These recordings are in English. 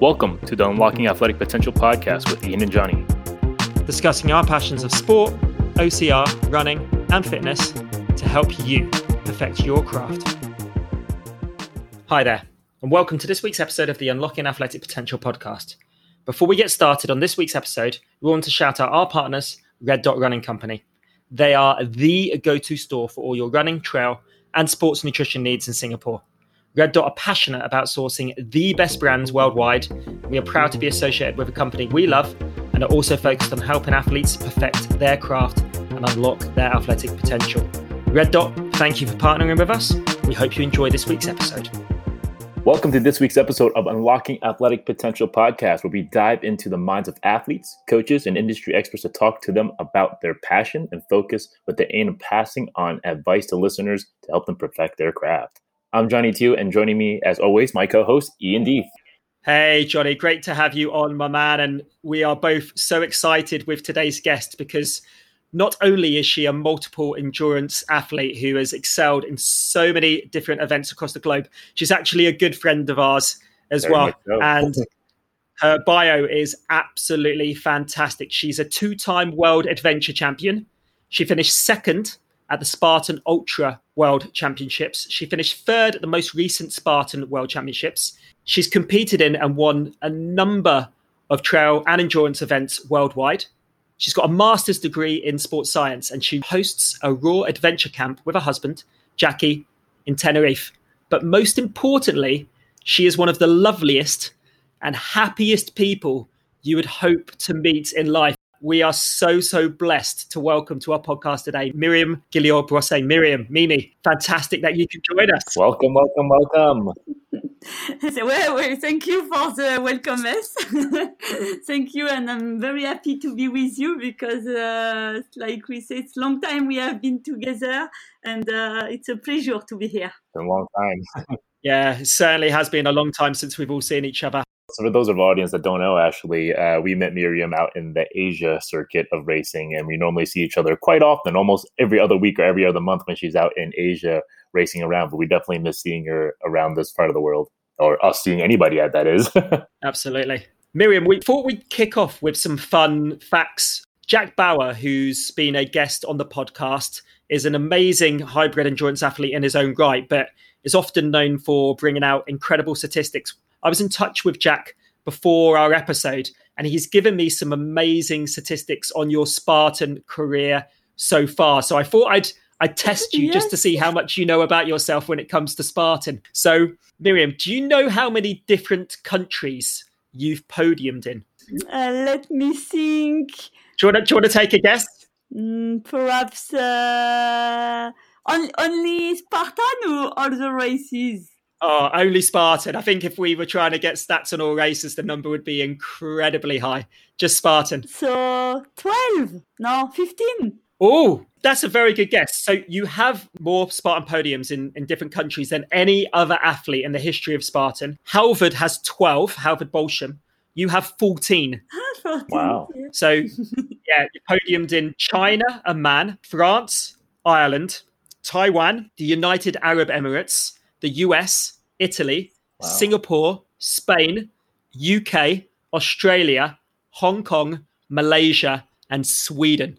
Welcome to the Unlocking Athletic Potential podcast with Ian and Johnny. Discussing our passions of sport, OCR, running, and fitness to help you perfect your craft. Hi there, and welcome to this week's episode of the Unlocking Athletic Potential podcast. Before we get started on this week's episode, we want to shout out our partners, Red Dot Running Company. They are the go to store for all your running, trail, and sports nutrition needs in Singapore. Red Dot are passionate about sourcing the best brands worldwide. We are proud to be associated with a company we love and are also focused on helping athletes perfect their craft and unlock their athletic potential. Red Dot, thank you for partnering with us. We hope you enjoy this week's episode. Welcome to this week's episode of Unlocking Athletic Potential podcast, where we dive into the minds of athletes, coaches, and industry experts to talk to them about their passion and focus with the aim of passing on advice to listeners to help them perfect their craft. I'm Johnny Tew, and joining me, as always, my co host, Ian Deeth. Hey, Johnny, great to have you on, my man. And we are both so excited with today's guest because not only is she a multiple endurance athlete who has excelled in so many different events across the globe, she's actually a good friend of ours as Very well. So. And her bio is absolutely fantastic. She's a two time world adventure champion. She finished second at the Spartan Ultra World Championships. She finished third at the most recent Spartan World Championships. She's competed in and won a number of trail and endurance events worldwide. She's got a master's degree in sports science and she hosts a raw adventure camp with her husband, Jackie, in Tenerife. But most importantly, she is one of the loveliest and happiest people you would hope to meet in life. We are so, so blessed to welcome to our podcast today Miriam Gilliard Brosse. Myriam, Mimi, fantastic that you can join us. Welcome, welcome, welcome. so, well, well, thank you for the welcome us. thank you, and I'm very happy to be with you because, uh, like we said, it's a long time we have been together, and uh, it's a pleasure to be here. It's a long time. yeah, it certainly has been a long time since we've all seen each other. So for those of our audience that don't know, actually, uh, we met Myriam out in the Asia circuit of racing, and we normally see each other quite often, almost every other week or every other month when she's out in Asia racing around. But we definitely miss seeing her around this part of the world, or us seeing anybody at that is. Absolutely, Myriam. We thought we'd kick off with some fun facts. Jack Bauer, who's been a guest on the podcast, is an amazing hybrid endurance athlete in his own right, but is often known for bringing out incredible statistics I was in touch with Jack before our episode, and he's given me some amazing statistics on your Spartan career so far. So I thought I'd I'd test you yes. just to see how much you know about yourself when it comes to Spartan. So, Myriam, do you know how many different countries you've podiumed in? Uh, let me think. Do you want to, do you want to take a guess? Mm, perhaps uh, on, only Spartan or all the races? Oh, only Spartan. I think if we were trying to get stats on all races, the number would be incredibly high. Just Spartan. So 12, no, 15. Oh, that's a very good guess. So you have more Spartan podiums in, in different countries than any other athlete in the history of Spartan. Halvard has 12, Halvard Bolsham. You have 14. wow. So, yeah, you podiumed in China, Oman, France, Ireland, Taiwan, the United Arab Emirates, the US, Italy, wow. Singapore, Spain, UK, Australia, Hong Kong, Malaysia, and Sweden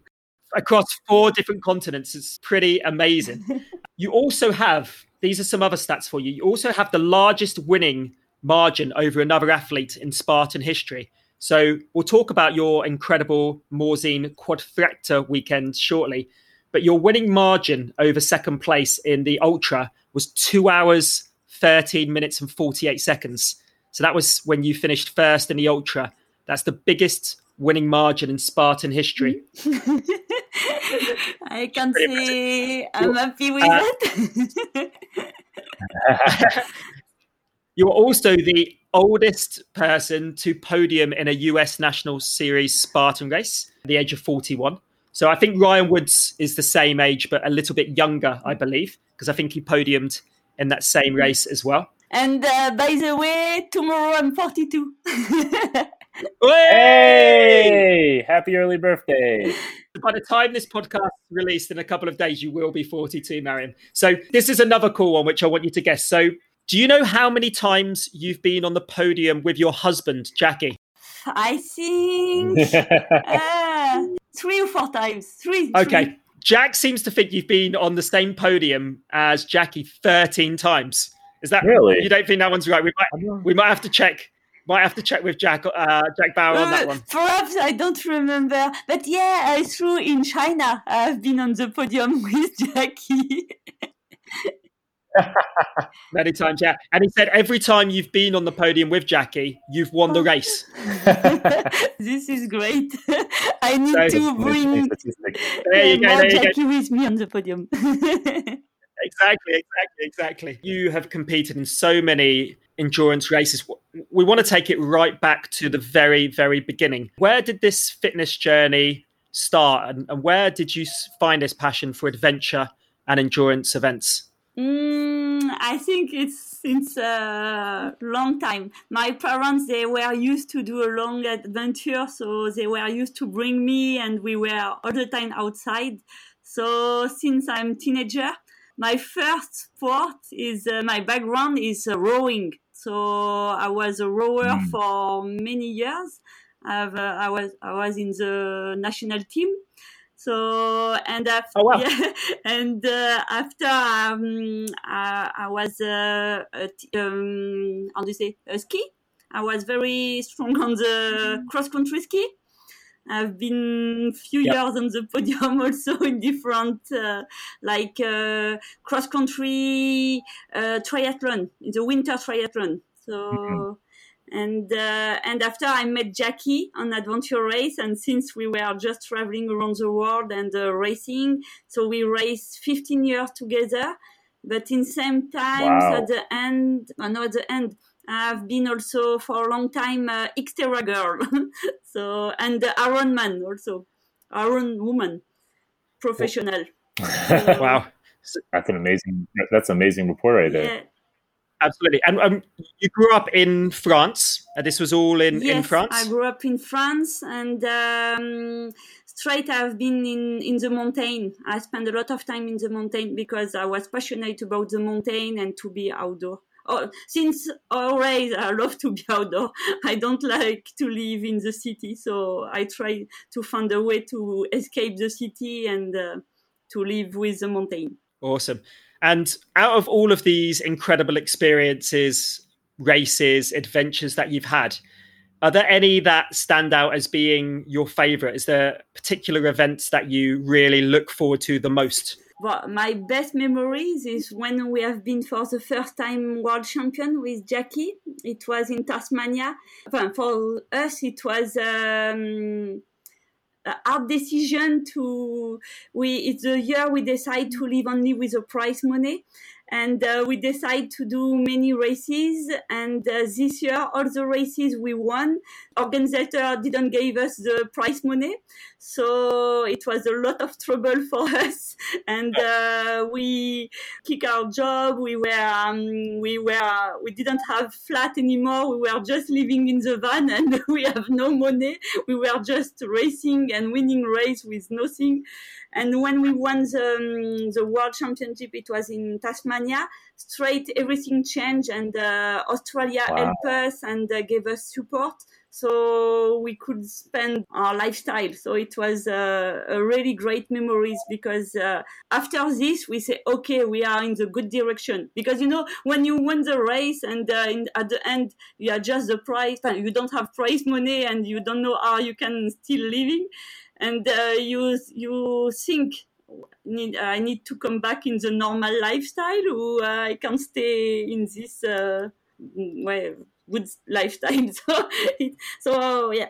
across four different continents. It's pretty amazing. you also have, these are some other stats for you. You also have the largest winning margin over another athlete in Spartan history. So we'll talk about your incredible Morzine quadfecta weekend shortly. But your winning margin over second place in the Ultra was two hours, 13 minutes, and 48 seconds. So that was when you finished first in the Ultra. That's the biggest winning margin in Spartan history. I can say I'm happy with uh, it. you are also the oldest person to podium in a US National Series Spartan race at the age of 41. So I think Ryan Woods is the same age, but a little bit younger, I believe because I think he podiumed in that same race as well. And uh, by the way, tomorrow I'm 42. hey! Happy early birthday. By the time this podcast is released in a couple of days, you will be 42, Myriam. So this is another cool one, which I want you to guess. So Do you know how many times you've been on the podium with your husband, Jackie? I think uh, three or four times. Three. Okay. Three. Jack seems to think you've been on the same podium as Jackie 13 times. Is that really? You don't think that one's right? We might, we might have to check. Might have to check with Jack, uh, Jack Bauer on that Uh, one. Perhaps I don't remember, but yeah, I threw in China. I've been on the podium with Jackie. Many times, yeah. And he said every time you've been on the podium with Jackie, you've won the oh. race. this is great. I need So- to bring There you go, there you go. Jackie with me on the podium. Exactly, exactly, exactly. You have competed in so many endurance races. We want to take it right back to the very, very beginning. Where did this fitness journey start, and, and where did you find this passion for adventure and endurance events? Mm, I think it's since a long time. My parents they were used to do a long adventure, so they were used to bring me, and we were all the time outside. So since I'm teenager, my first sport is uh, my background is uh, rowing. So I was a rower Mm. for many years. I've, uh, I was I was in the national team. So and after, Oh, wow. yeah, and uh, after um, I, I was uh, a t- um, how do you say a ski. I was very strong on the cross country ski. I've been few Yep. years on the podium also in different uh, like uh, cross country uh, triathlon, in the winter triathlon. So Mhm. And uh, and after I met Jackie on adventure race, and since we were just traveling around the world and uh, racing, so we raced 15 years together. But in same time, Wow. at the end, uh, no, at the end, I've been also for a long time uh, Xterra girl. so and the Iron Man also, Iron woman, professional. Wow, That's an amazing. That's an amazing report right there. Yeah. Absolutely. And um, you grew up in France. Uh, this was all in, yes, in France. I grew up in France and um, straight I've been in, in the mountain. I spent a lot of time in the mountain because I was passionate about the mountain and to be outdoor. Oh, since always I love to be outdoor. I don't like to live in the city, so I try to find a way to escape the city and uh, to live with the mountain. Awesome. And out of all of these incredible experiences, races, adventures that you've had, are there any that stand out as being your favorite? Is there particular events that you really look forward to the most? Well, my best memories is when we have been for the first time world champion with Jackie. It was in Tasmania. For us, it was um, a hard decision to. We it's the year we decide to live only with a prize money, and uh, we decide to do many races. And uh, this year, all the races we won, organizer didn't give us the prize money, so it was a lot of trouble for us. And uh, we kick our job. We were um, we were we didn't have flat anymore. We were just living in the van and we have no money. We were just racing and winning race with nothing. And when we won the, um, the world championship it was in tasmania. Straight everything changed and uh, australia Wow. helped us and uh, gave us support so we could spend our lifestyle so it was a really great memories because uh, after this we say okay we are in the good direction. Because you know when you win the race and uh, in, at the end you adjust the price and you don't have prize money and you don't know how you can still living. And uh, you you think need, I need to come back in the normal lifestyle or uh, I can stay in this uh, well, good lifestyle. So, it, so yeah,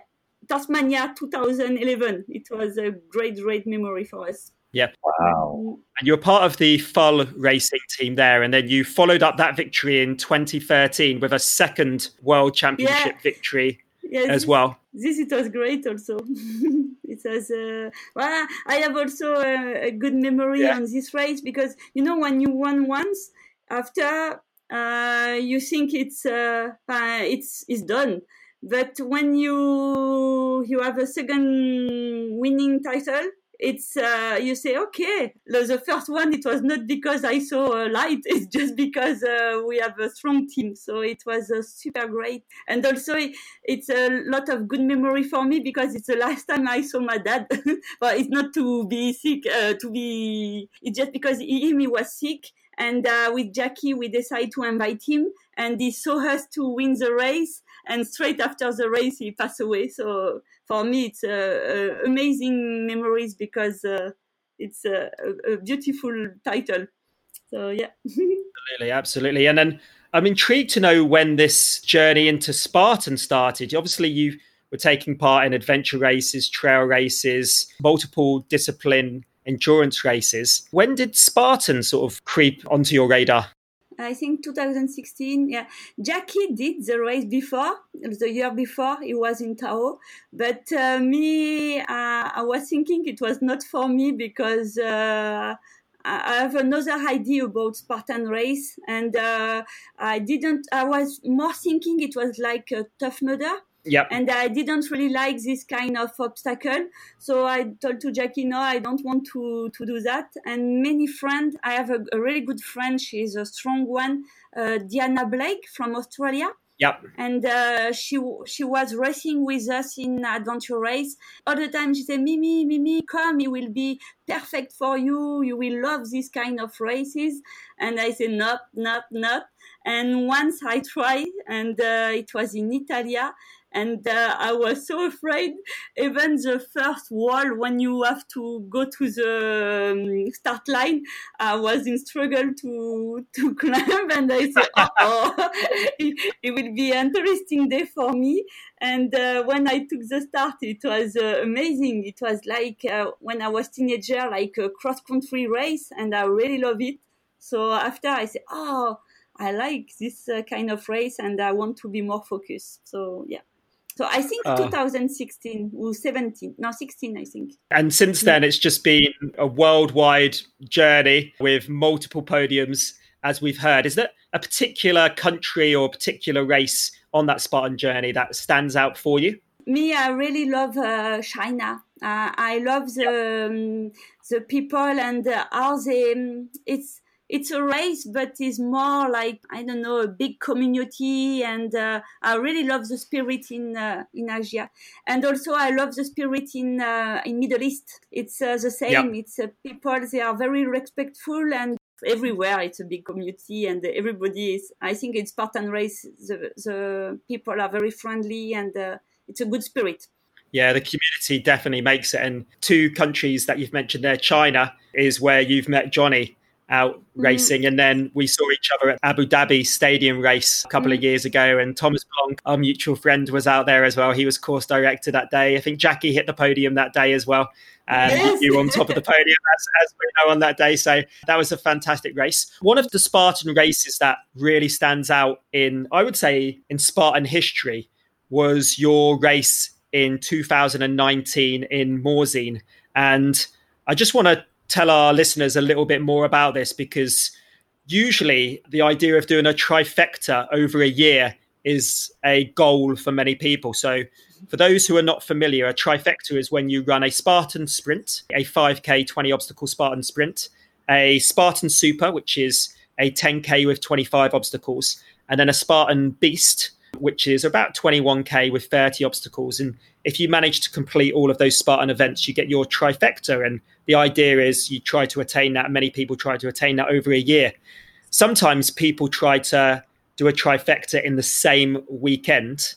Tasmania 2011. It was a great, great memory for us. Yeah. Wow. And you're part of the Full racing team there. And then you followed up that victory in 2013 with a second world championship victory Yes, as well. This it was great also. it was uh, well, I have also a, a good memory Yeah. on this race because you know when you won once after uh, you think it's uh, it's it's done, but when you you have a second winning title, it's uh, you say okay the first one it was not because i saw a light it's just because uh, we have a strong team. So it was super great and also it's a lot of good memory for me because it's the last time i saw my dad. But it's not to be sick uh, to be it's just because he was sick and uh, with Jackie, we decided to invite him, and he saw us to win the race. And straight after the race, he passed away. So for me, it's uh, amazing memories because uh, it's a, a, beautiful title. So yeah, absolutely, absolutely. And then I'm intrigued to know when this journey into Spartan started. Obviously, you were taking part in adventure races, trail races, multiple discipline endurance races. When did Spartan sort of creep onto your radar? I think 2016. Yeah, Jackie did the race before the year before. He was in Tao, but uh, me, uh, I was thinking it was not for me because. Uh, I have another idea about Spartan race, and uh, I didn't. I was more thinking it was like a Tough Mudder, yeah. And I didn't really like this kind of obstacle. So I told to Jackie, no, I don't want to, to do that. And many friends, I have a, a really good friend. she is a strong one, uh, Diana Blake from Australia. Yep. And uh, she she was racing with us in adventure race. All the time she said, Mimi, Mimi, come, it will be perfect for you. You will love this kind of races. And I said, nope, nope, nope. And once I tried, and uh, it was in Italia, and uh, I was so afraid. Even the first wall, when you have to go to the um, start line, I was in struggle to to climb, and I said, "Oh, it, it, will be an interesting day for me." And uh, when I took the start, it was uh, amazing. It was like uh, when I was teenager, like a cross country race, and I really love it. So after I said, "Oh." I like this uh, kind of race and I want to be more focused. So yeah. So I think uh, 2016 or 17, no 16, I think. And since then, it's just been a worldwide journey with multiple podiums, as we've heard. Is there a particular country or particular race on that Spartan journey that stands out for you? Me, I really love uh, China. Uh, I love the um, the people and uh, how they. Um, it's it's a race, but it's more like I don't know a big community, and uh, I really love the spirit in uh, in Asia, and also I love the spirit in uh, in Middle East. It's uh, the same. It's uh, people they are very respectful and everywhere it's a big community and everybody is i think in spartan race. The, the people are very friendly and uh, it's a good spirit. Yeah the community definitely makes it. And two countries that you've mentioned there china is where you've met johnny out mm-hmm. racing. And then we saw each other at Abu Dhabi Stadium race a couple mm-hmm. of years ago. And Thomas Blanc, our mutual friend, was out there as well. He was course director that day. I think Jackie hit the podium that day as well. And yes. you on top of the podium, as, as we know, on that day. So that was a fantastic race. One of the Spartan races that really stands out in, I would say, in Spartan history was your race in 2019 in Morzine. And I just want to tell our listeners a little bit more about this because usually the idea of doing a trifecta over a year is a goal for many people. So, for those who are not familiar, a trifecta is when you run a Spartan sprint, a 5K 20 obstacle Spartan sprint, a Spartan super, which is a 10K with 25 obstacles, and then a Spartan beast, which is about 21K with 30 obstacles. And if you manage to complete all of those Spartan events, you get your trifecta. And the idea is you try to attain that. Many people try to attain that over a year. Sometimes people try to do a trifecta in the same weekend.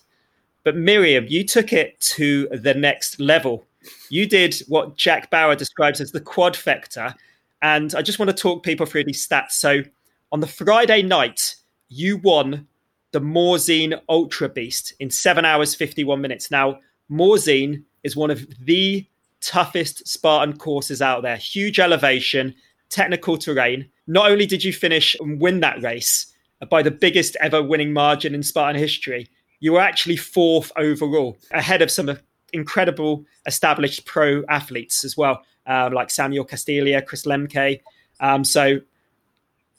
But Myriam, you took it to the next level. You did what Jack Bauer describes as the quadfecta. And I just want to talk people through these stats. So on the Friday night, you won the Morzine Ultra Beast in seven hours, 51 minutes. Now, Morzine is one of the toughest Spartan courses out there. Huge elevation, technical terrain. Not only did you finish and win that race by the biggest ever winning margin in Spartan history, you were actually fourth overall, ahead of some incredible established pro athletes as well, uh, like Samuel Castilla, Chris Lemke. Um, so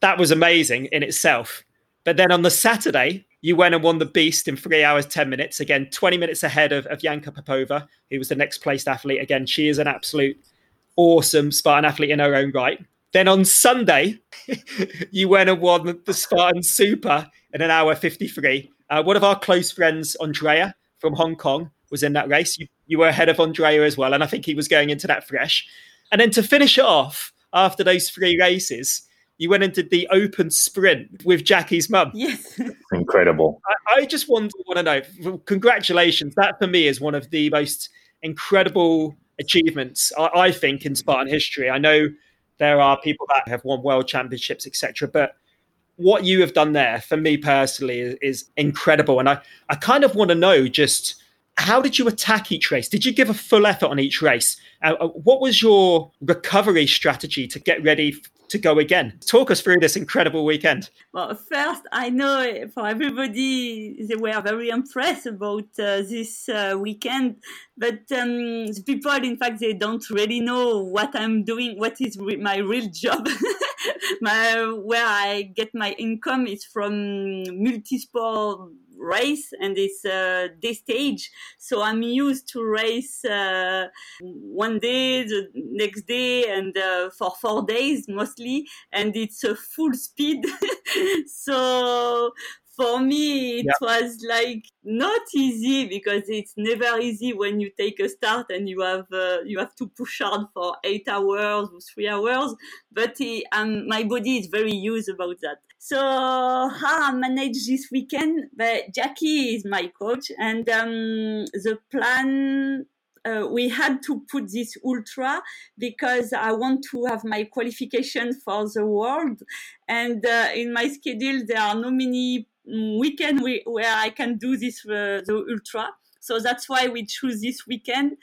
that was amazing in itself. But then on the Saturday, you went and won the beast in three hours, 10 minutes. Again, 20 minutes ahead of, of Yanka Popova, who was the next placed athlete. Again, she is an absolute awesome Spartan athlete in her own right. Then on Sunday, you went and won the Spartan Super in an hour 53. Uh, one of our close friends, Andrea from Hong Kong, was in that race. You, you were ahead of Andrea as well, and I think he was going into that fresh. And then to finish it off after those three races, you went into the open sprint with Jackie's mum. Yes. Incredible. I, I just want, want to know, congratulations. That for me is one of the most incredible achievements, I, I think, in Spartan history. I know there are people that have won world championships, etc. But what you have done there, for me personally, is, is incredible. And I, I kind of want to know just how did you attack each race? Did you give a full effort on each race? Uh, uh what was your recovery strategy to get ready to go again? Talk us through this incredible weekend. Well, first, I know for everybody, they were very impressed about uh, this uh, weekend, but um, the people, in fact, they don't really know what I'm doing, what is re- my real job. my, where I get my income is from multi-sport race and it's uh, day stage. So I'm used to race uh, one day, the next day, and uh, for four days mostly, and it's a full speed. so for me, it yeah. was like not easy because it's never easy when you take a start and you have uh, you have to push hard for eight hours or three hours. But um, my body is very used about that. So how I manage this weekend? But Jackie is my coach, and um, the plan uh, we had to put this ultra because I want to have my qualification for the world. And uh, in my schedule, there are no many weekend we, where I can do this uh, the ultra. So that's why we choose this weekend.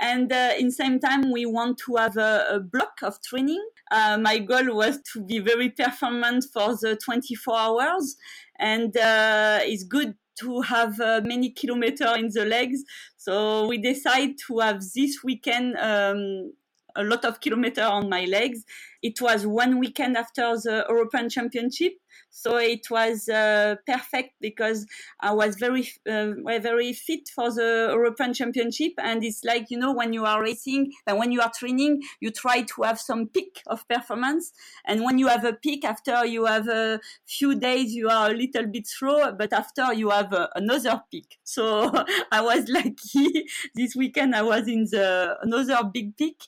And uh, in same time, we want to have a, a block of training. Uh, my goal was to be very performant for the 24 hours, and uh, it's good to have uh, many kilometers in the legs. So we decide to have this weekend um, a lot of kilometers on my legs. It was one weekend after the European Championship, so it was uh, perfect because I was very uh, very fit for the European Championship, and it's like you know when you are racing and when you are training, you try to have some peak of performance, and when you have a peak after you have a few days, you are a little bit slow, but after you have uh, another peak. So I was lucky this weekend. I was in the another big peak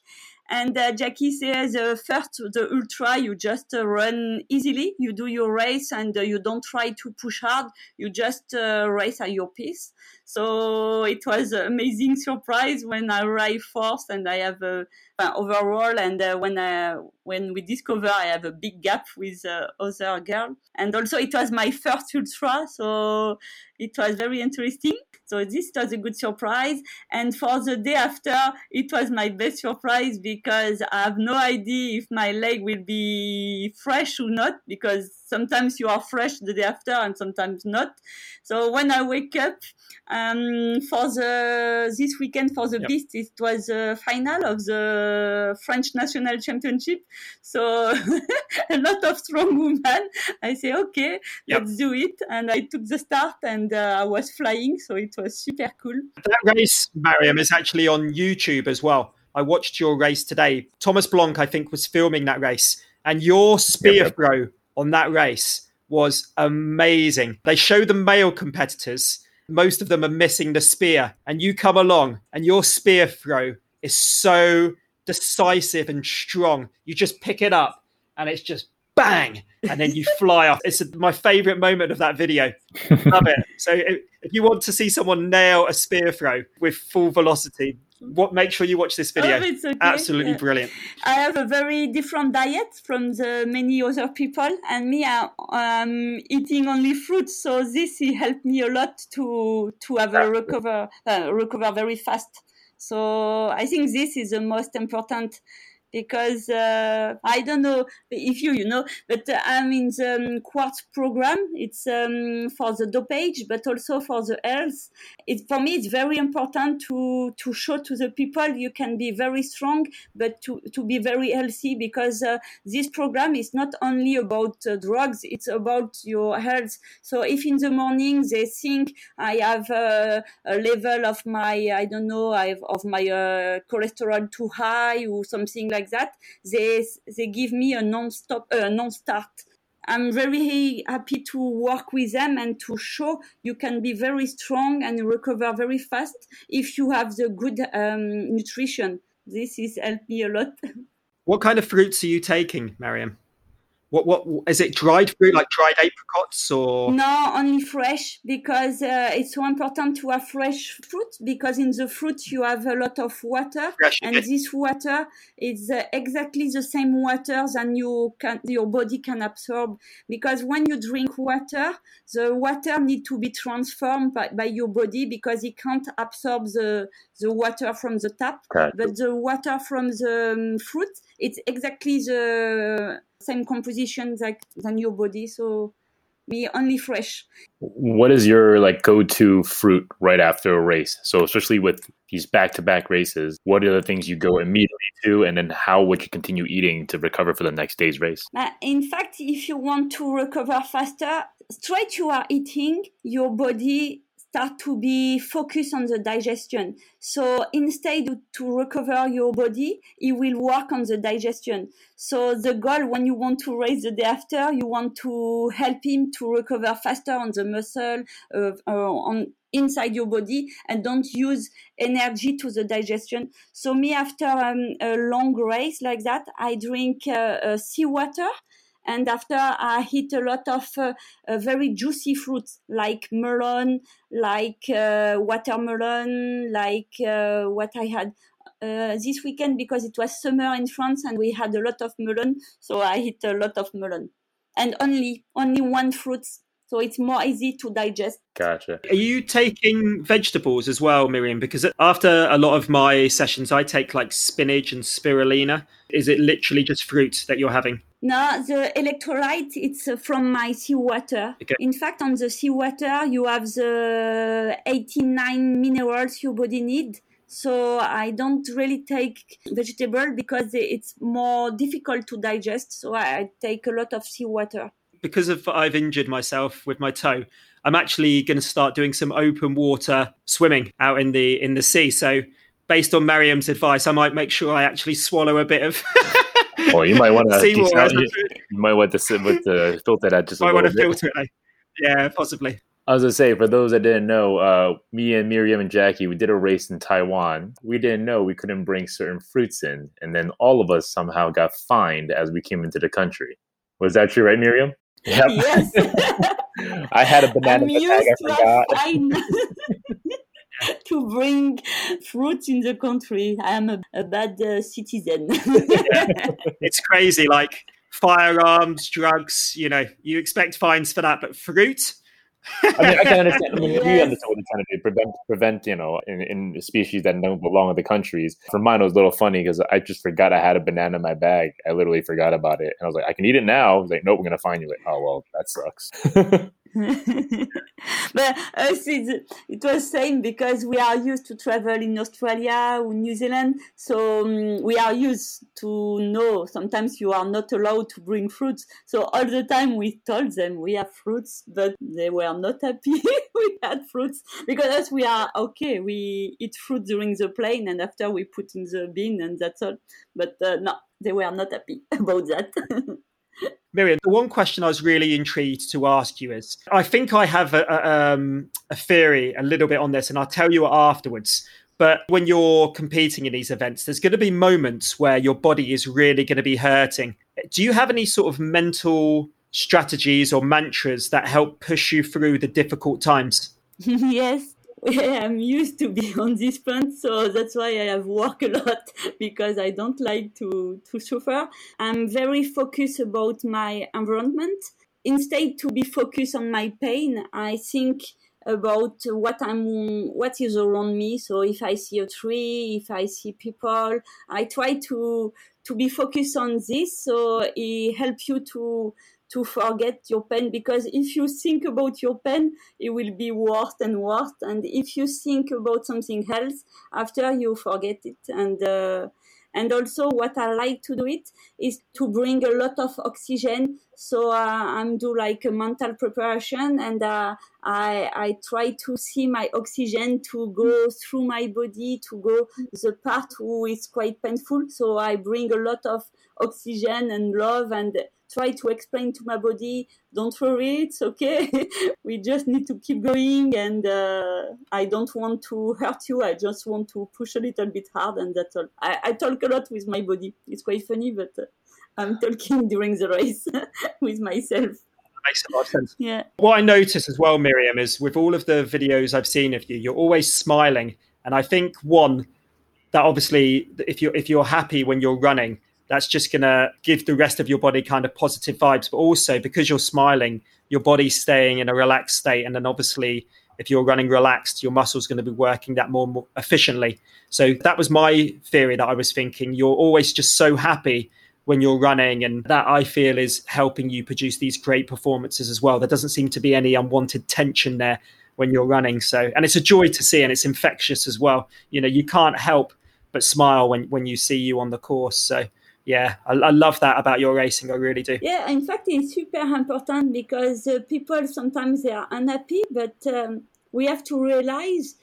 and uh, Jackie says, uh, first, the ultra, you just uh, run easily. You do your race and uh, you don't try to push hard. You just uh, race at your pace. So it was an amazing surprise when I arrived first and I have a overall and uh, when I, when we discover I have a big gap with other girl. And also it was my first ultra. So it was very interesting. So this was a good surprise. And for the day after, it was my best surprise because I have no idea if my leg will be fresh or not because sometimes you are fresh the day after and sometimes not. So when I wake up um, for the this weekend for the yep. Beast, it was the final of the French national championship. So a lot of strong women. I say okay, yep. let's do it, and I took the start and uh, I was flying, so it was super cool. That race, Myriam, is actually on YouTube as well. I watched your race today. Thomas Blanc, I think, was filming that race, and your spear yep. throw on that race was amazing. They show the male competitors, most of them are missing the spear, and you come along and your spear throw is so decisive and strong. You just pick it up and it's just bang, and then you fly off. It's my favorite moment of that video. Love it. So if you want to see someone nail a spear throw with full velocity, what make sure you watch this video. Oh, okay. Absolutely brilliant. I have a very different diet from the many other people, and me, I'm um, eating only fruits. So this helped me a lot to to have a recover uh, recover very fast. So I think this is the most important because uh, I don't know if you you know, but uh, I'm in the um, quartz program. It's um, for the dopage, but also for the health. It for me, it's very important to to show to the people you can be very strong, but to to be very healthy because uh, this program is not only about uh, drugs; it's about your health. So if in the morning they think I have uh, a level of my I don't know I have of my uh, cholesterol too high or something like that, they they give me a non-stop uh, non-start. I'm very happy to work with them and to show you can be very strong and recover very fast if you have the good um, nutrition. This has helped me a lot. What kind of fruits are you taking, Myriam? What what is it? Dried fruit like dried apricots or no? Only fresh because uh, it's so important to have fresh fruit because in the fruit you have a lot of water fresh, and this water is uh, exactly the same water than you can your body can absorb because when you drink water the water need to be transformed by, by your body because it can't absorb the the water from the tap Okay. but the water from the um, fruit it's exactly the same composition like than your body so be only fresh What is your like go-to fruit right after a race? So especially with these back-to-back races, what are the things you go immediately to, and then how would you continue eating to recover for the next day's race? Uh, in fact if you want to recover faster straight you are eating your body start to be focused on the digestion. So instead to recover your body it will work on the digestion. So the goal when you want to raise the day after you want to help him to recover faster on the muscle uh, uh, on inside your body and don't use energy to the digestion. So me after um, a long race like that i drink uh, uh, seawater and after I eat a lot of uh, uh, very juicy fruits like melon, like uh, watermelon, like uh, what I had uh, this weekend because it was summer in France and we had a lot of melon, so I eat a lot of melon, and only only one fruit, so it's more easy to digest. Gotcha. Are you taking vegetables as well, Myriam? Because after a lot of my sessions, I take like spinach and spirulina. Is it literally just fruit that you're having? No, the electrolyte it's uh, from my seawater. Okay. In fact, on the seawater you have the 89 minerals your body need. So I don't really take vegetable because it's more difficult to digest. So I take a lot of seawater. Because of I've injured myself with my toe, I'm actually going to start doing some open water swimming out in the in the sea. So, based on Myriam's advice, I might make sure I actually swallow a bit of Or you might want to seawater as you, you might want to sit with the filter that just a I little want to filter it. Like, yeah, possibly. I was gonna say, for those that didn't know, uh, me and Myriam and Jackie, we did a race in Taiwan. We didn't know we couldn't bring certain fruits in, and then all of us somehow got fined as we came into the country. Was that true, right, Myriam? Yep. Yes. I had a banana I'm in the bag. I forgot. have fine to bring fruits in the country. I am a, a bad uh, citizen. It's crazy. Like firearms, drugs. You know, you expect fines for that, but fruit. I mean, I can understand. I mean, we Yes. understand what they're trying to do. Prevent, prevent, you know, in, in species that don't belong in the countries. For mine, it was a little funny because I just forgot I had a banana in my bag. I literally forgot about it, and I was like, I can eat it now. I was like, Nope, we're gonna find you. Like, oh well, that sucks. but us, it, it was same because we are used to travel in Australia or New Zealand, so um, we are used to know sometimes you are not allowed to bring fruits. So all the time we told them we have fruits, but they were not happy. we had fruits because us we are okay. We eat fruit during the plane, and after we put in the bin, and that's all. But uh, no, they were not happy about that. Myriam, the one question I was really intrigued to ask you is I think I have a, a, um, a theory a little bit on this, and I'll tell you afterwards. But when you're competing in these events, there's going to be moments where your body is really going to be hurting. Do you have any sort of mental strategies or mantras that help push you through the difficult times? yes i'm used to be on this front so that's why i have worked a lot because i don't like to to suffer. I'm very focused about my environment. Instead to be focused on my pain i think about what i'm what is around me. So if i see a tree if i see people i try to to be focused on this. So it helps you to to forget your pain because if you think about your pain, it will be worse and worse. And if you think about something else, after you forget it. And uh, and also what I like to do it is to bring a lot of oxygen. So uh, I'm do like a mental preparation and uh, I, I try to see my oxygen to go through my body to go the part who is quite painful. So I bring a lot of oxygen and love and try to explain to my body, don't worry, it's okay. we just need to keep going. And uh, I don't want to hurt you. I just want to push a little bit hard. And that's all. I, I talk a lot with my body. It's quite funny, but uh, I'm talking during the race with myself makes a lot of sense. Yeah. What I notice as well, Myriam, is with all of the videos I've seen of you, you're always smiling. And I think one that obviously if you're if you're happy when you're running, that's just going to give the rest of your body kind of positive vibes. But also because you're smiling, your body's staying in a relaxed state. And then obviously, if you're running relaxed, your muscles going to be working that more, more efficiently. So that was my theory that I was thinking. You're always just so happy when you're running and that i feel is helping you produce these great performances as well there doesn't seem to be any unwanted tension there when you're running so and it's a joy to see and it's infectious as well you know you can't help but smile when when you see you on the course so yeah, I, I, love that about your racing. I really do. Yeah, in fact, it's super important because uh, people sometimes they are unhappy, but um, we have to realize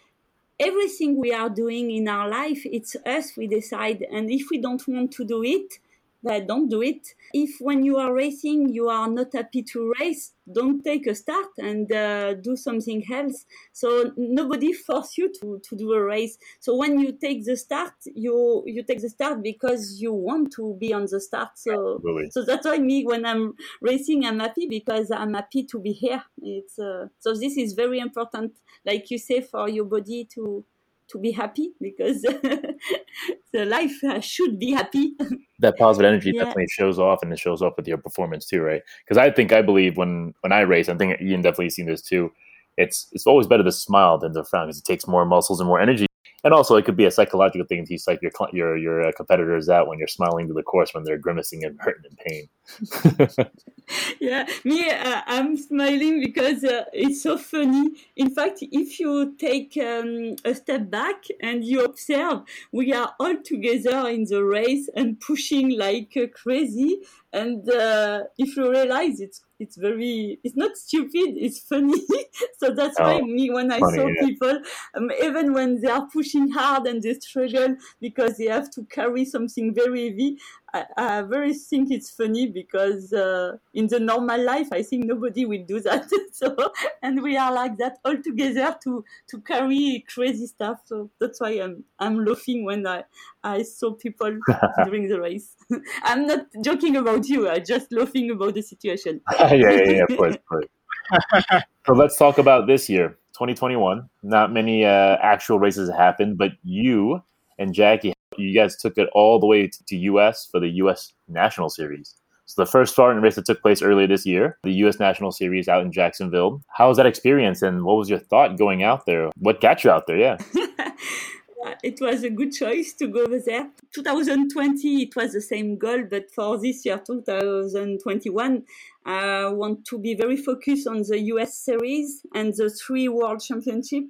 everything we are doing in our life, it's us. We decide, and if we don't want to do it, but don't do it. If when you are racing, you are not happy to race, don't take a start and uh, do something else. So nobody force you to, to do a race. So when you take the start, you you take the start because you want to be on the start. So Absolutely. so that's why me when I'm racing, I'm happy because I'm happy to be here. It's uh, so this is very important, like you say, for your body to to be happy because the life should be happy. that positive energy yeah. definitely shows off, and it shows off with your performance too, right? Because I think I believe when when I race, I think Ian definitely seen this too. It's it's always better to smile than to frown because it takes more muscles and more energy and also it could be a psychological thing to psych your your your uh, competitors out when you're smiling to the course when they're grimacing and hurting in pain. yeah, me, uh, I'm smiling because uh, it's so funny. In fact, if you take um, a step back and you observe, we are all together in the race and pushing like crazy. And uh, if you realize it's it's very it's not stupid it's funny so that's oh, why me when i funny, saw yeah. people um, even when they are pushing hard and they struggle because they have to carry something very heavy I, I very think it's funny because uh, in the normal life, I think nobody will do that. so, and we are like that all together to to carry crazy stuff. So that's why I'm I'm laughing when I I saw people during the race. I'm not joking about you. I'm just laughing about the situation. yeah, yeah, yeah, of course. Of course. so let's talk about this year, 2021. Not many uh, actual races happened, but you and Jackie you guys took it all the way to, US for the US National Series. So the first Spartan race that took place earlier this year, the U.S. National Series out in Jacksonville. How was that experience, and what was your thought going out there? What got you out there? Yeah. it was a good choice to go over there. 2020, it was the same goal, but for this year, 2021, I want to be very focused on the US Series and the three World Championship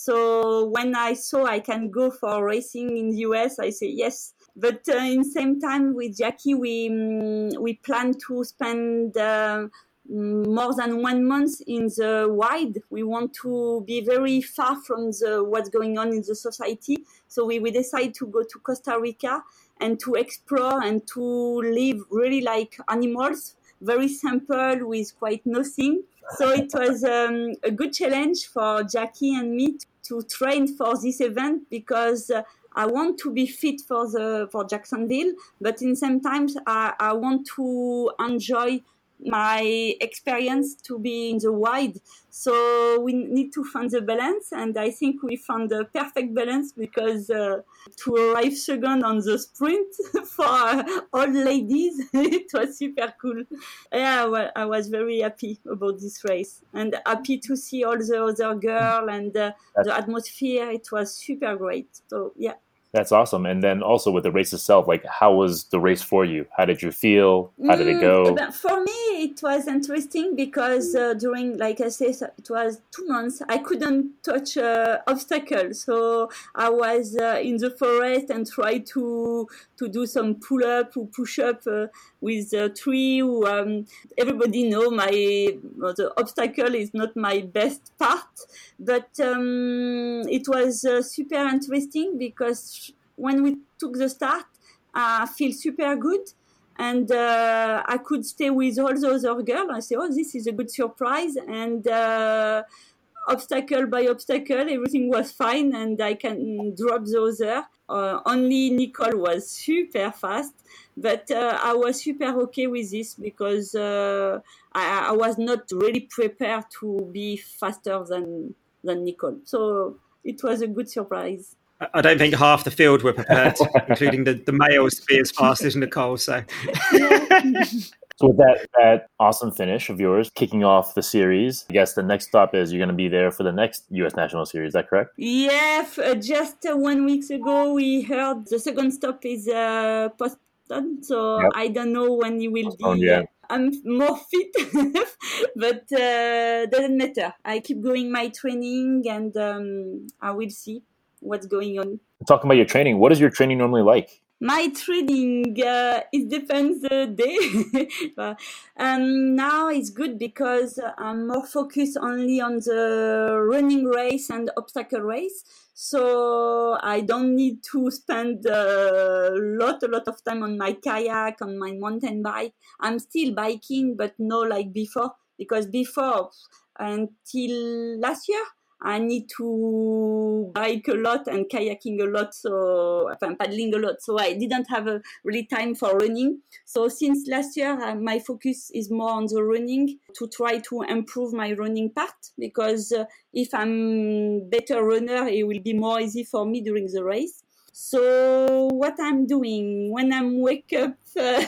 so when I saw I can go for racing in the US, I say yes. But uh, in same time with Jackie, we um, we plan to spend uh, more than one month in the wide. We want to be very far from the what's going on in the society. So we, we decide to go to Costa Rica and to explore and to live really like animals, very simple with quite nothing so it was um, a good challenge for Jackie and me to train for this event because uh, I want to be fit for the for Jacksonville, but in same times I, I want to enjoy my experience to be in the wide. So we need to find the balance, and I think we found the perfect balance because uh, to arrive second on the sprint for uh, all ladies, it was super cool. Yeah, well, I was very happy about this race and happy to see all the other girl and uh, the atmosphere. It was super great. So yeah. That's awesome. And then also with the race itself, like how was the race for you? How did you feel? How did it go? Mm, for me, it was interesting because uh, during, like I said, it was two months. I couldn't touch uh, obstacles, so I was uh, in the forest and tried to to do some pull up or push up uh, with a tree. Um, everybody know my well, the obstacle is not my best part, but um, it was uh, super interesting because when we took the start, I feel super good. And uh, I could stay with all those other girls. I say, oh, this is a good surprise. And uh, obstacle by obstacle, everything was fine, and I can drop those there. Uh, only Nicole was super fast, but uh, I was super okay with this because uh, I, I, was not really prepared to be faster than than Nicole. So it was a good surprise. I don't think half the field were prepared, including the, the males, to be as fast as Nicole. So. So with that that awesome finish of yours, kicking off the series, I guess the next stop is you're going to be there for the next U.S. National Series. Is that correct? Yeah, uh, just uh, one week ago we heard the second stop is uh, postponed, so yep. I don't know when it will postponed, be. Yeah. I'm more fit, but uh, doesn't matter. I keep going my training, and um, I will see what's going on. Talking about your training, what is your training normally like? my training, uh, it depends the day but um, now it's good because i'm more focused only on the running race and obstacle race so i don't need to spend a lot a lot of time on my kayak on my mountain bike i'm still biking but no like before because before until last year I need to bike a lot and kayaking a lot, so I'm paddling a lot. So I didn't have a really time for running. So since last year, uh, my focus is more on the running to try to improve my running part because uh, if I'm better runner, it will be more easy for me during the race. So what I'm doing when I'm wake up, uh,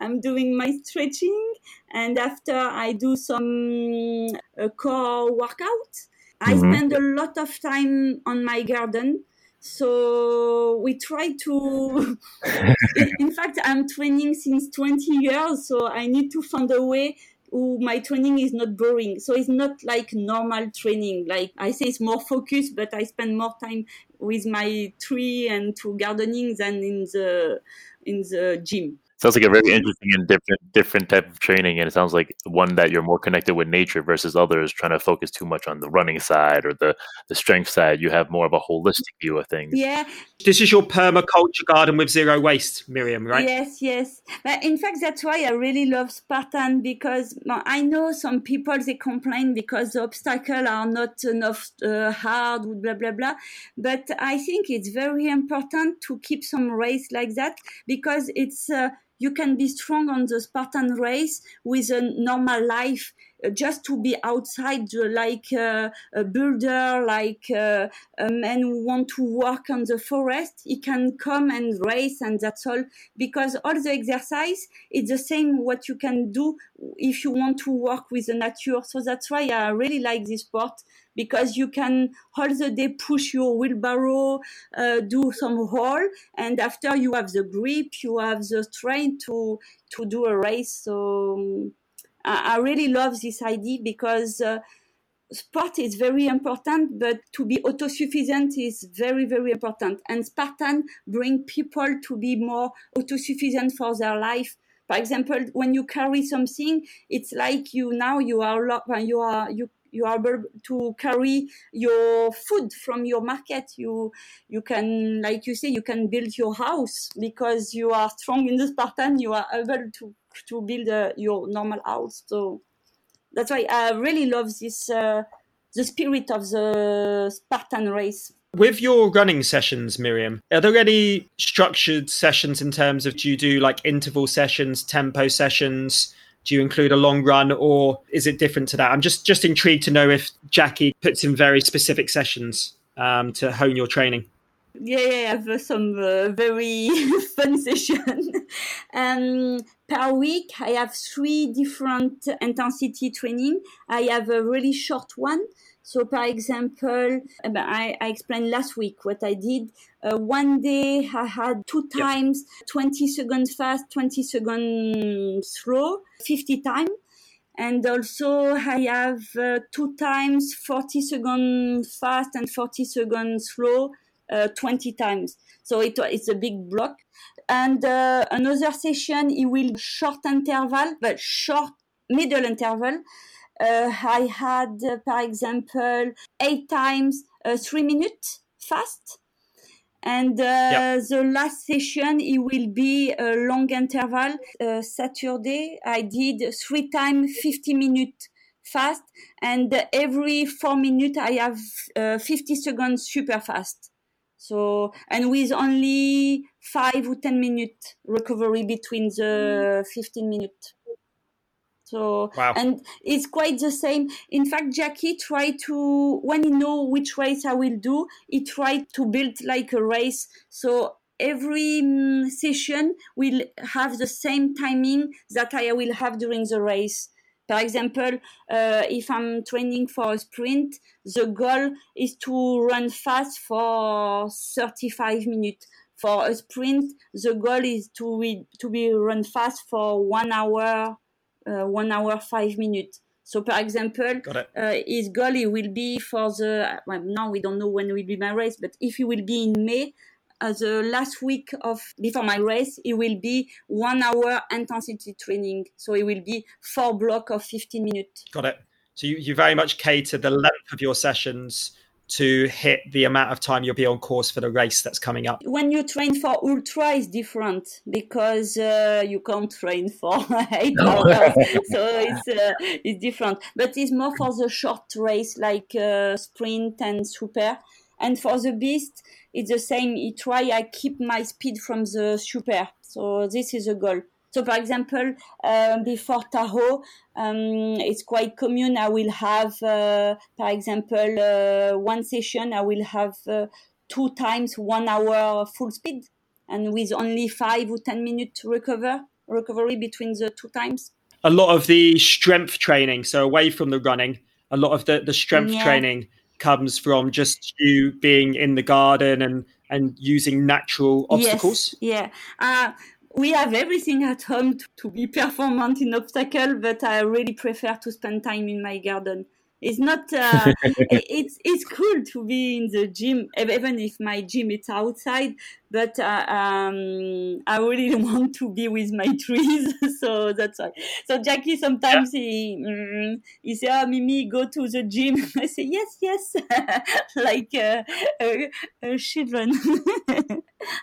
I'm doing my stretching, and after I do some uh, core workout I mm-hmm. spend a lot of time on my garden. So we try to, in fact, I'm training since 20 years. So I need to find a way my training is not boring. So it's not like normal training. Like I say, it's more focused, but I spend more time with my tree and to gardening than in the in the gym sounds like a very interesting and different different type of training and it sounds like one that you're more connected with nature versus others trying to focus too much on the running side or the the strength side. You have more of a holistic view of things. Yeah. This is your permaculture garden with zero waste Myriam right? Yes yes. But in fact that's why i really love spartan because i know some people they complain because the obstacles are not enough uh, hard blah blah blah. But i think it's very important to keep some race like that because it's uh, you can be strong on the Spartan race with a normal life. Uh, just to be outside, like uh, a builder, like uh, a man who want to work on the forest, he can come and race, and that's all. Because all the exercise is the same what you can do if you want to work with the nature. So that's why I really like this sport because you can all the day push your wheelbarrow, uh, do some haul, and after you have the grip, you have the strength to to do a race. So um, I, I, really love this idea because. Uh, sport is very important, but to be autosufficient is very, very important. And Spartan bring people to be more autosufficient for their life. For example, when you carry something, it's like you now you are you are you you are able to carry your food from your market you you can like you say you can build your house because you are strong in the spartan you are able to to build uh, your normal house so that's why i really love this uh, the spirit of the spartan race with your running sessions, Myriam, are there any structured sessions in terms of do you do like interval sessions, tempo sessions? do you include a long run or is it different to that? I'm just just intrigued to know if Jackie puts in very specific sessions um, to hone your training. Yeah, yeah, I have some uh, very fun session. um, per week, I have three different intensity training. I have a really short one. So, for example, um, I, I explained last week what I did. Uh, one day I had two times yep. 20 seconds fast, 20 seconds slow, 50 times. And also I have uh, two times 40 seconds fast and 40 seconds slow, uh, 20 times. So it, it's a big block. And uh, another session, it will short interval, but short middle interval uh, I had, uh, for example, eight times uh, three minutes fast. And uh, the last session, it will be a long interval. Uh, Saturday, I did three times 50 minutes fast. And every four minutes, I have uh, 50 seconds super fast. So, and with only five or 10 minutes recovery between the 15 minutes. So wow. and it's quite the same. In fact, Jackie tried to when he know which race I will do, he tried to build like a race. So every um, session will have the same timing that I will have during the race. For example, uh, if I'm training for a sprint, the goal is to run fast for 35 minutes. For a sprint, the goal is to be, to be run fast for one hour uh, one hour five minutes. So, for example, uh, his goal will be for the well, now we don't know when will be my race, but if it will be in May, uh, the last week of before my race, it will be one hour intensity training. So it will be four block of 15 minutes. Got it. So you, you very much cater the length of your sessions to hit the amount of time you'll be on course for the race that's coming up? When you train for ultra, is different because uh, you can't train for eight hours, so it's uh, it's different. But it's more for the short race like uh, sprint and super. And for the beast, it's the same. I try I keep my speed from the super. So this is a goal. So, for example, uh, before Tahoe, um, it's quite common. I will have, uh, for example, uh, one session, I will have uh, two times one hour full speed and with only five or 10 minutes recover, recovery between the two times. A lot of the strength training, so away from the running, a lot of the, the strength yeah. training comes from just you being in the garden and, and using natural obstacles. Yes, yeah. Uh, we have everything at home to, to be performant in obstacle, but I really prefer to spend time in my garden. It's not. Uh, it's it's cool to be in the gym, even if my gym is outside. But uh, um, I really want to be with my trees, so that's why. So Jackie sometimes yeah. he mm, he say, "Oh, Mimi, go to the gym." I say, "Yes, yes," like uh, uh, children.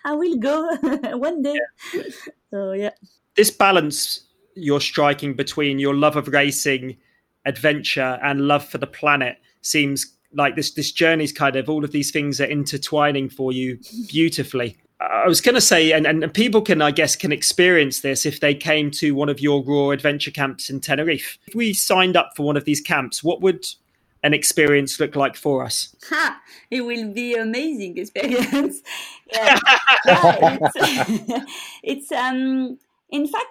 I will go one day. Yeah. So yeah. This balance you're striking between your love of racing adventure and love for the planet seems like this this journey's kind of all of these things are intertwining for you beautifully. I was going to say and, and people can i guess can experience this if they came to one of your raw adventure camps in tenerife. If we signed up for one of these camps what would an experience look like for us? Ha, it will be amazing experience. Yeah. yeah, it's, it's um in fact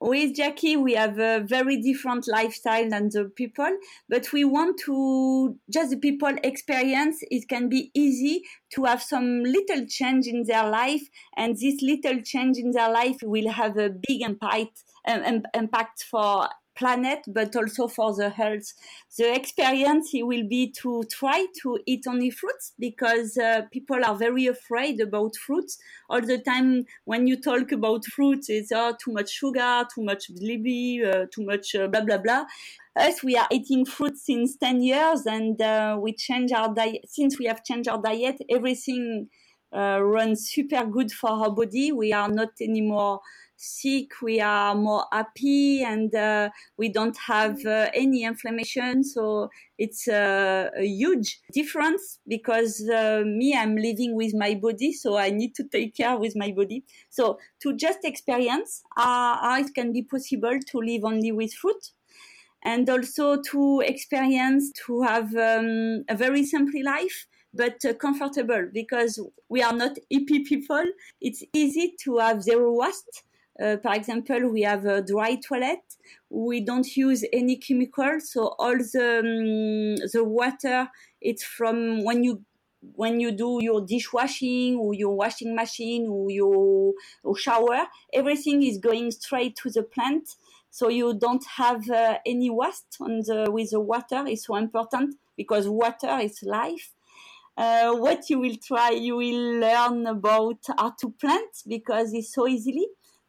with Jackie, we have a very different lifestyle than the people, but we want to just the people experience. It can be easy to have some little change in their life, and this little change in their life will have a big impact um, impact for planet, but also for the health. The experience will be to try to eat only fruits because uh, people are very afraid about fruits. All the time when you talk about fruits, it's oh, too much sugar, too much blibby, uh, too much uh, blah, blah, blah. Us, we are eating fruits since 10 years and uh, we change our diet. Since we have changed our diet, everything uh, runs super good for our body. We are not anymore sick, we are more happy, and uh, we don't have uh, any inflammation. So it's uh, a huge difference because uh, me, I'm living with my body, so I need to take care with my body. So to just experience how it can be possible to live only with fruit and also to experience to have um, a very simple life but uh, comfortable because we are not hippie people. It's easy to have zero waste uh, for example, we have a dry toilet. We don't use any chemicals, so all the um, the water it's from when you when you do your dishwashing or your washing machine or your or shower, everything is going straight to the plant. So you don't have uh, any waste on the with the water. It's so important because water is life. Uh, what you will try, you will learn about how to plant because it's so easily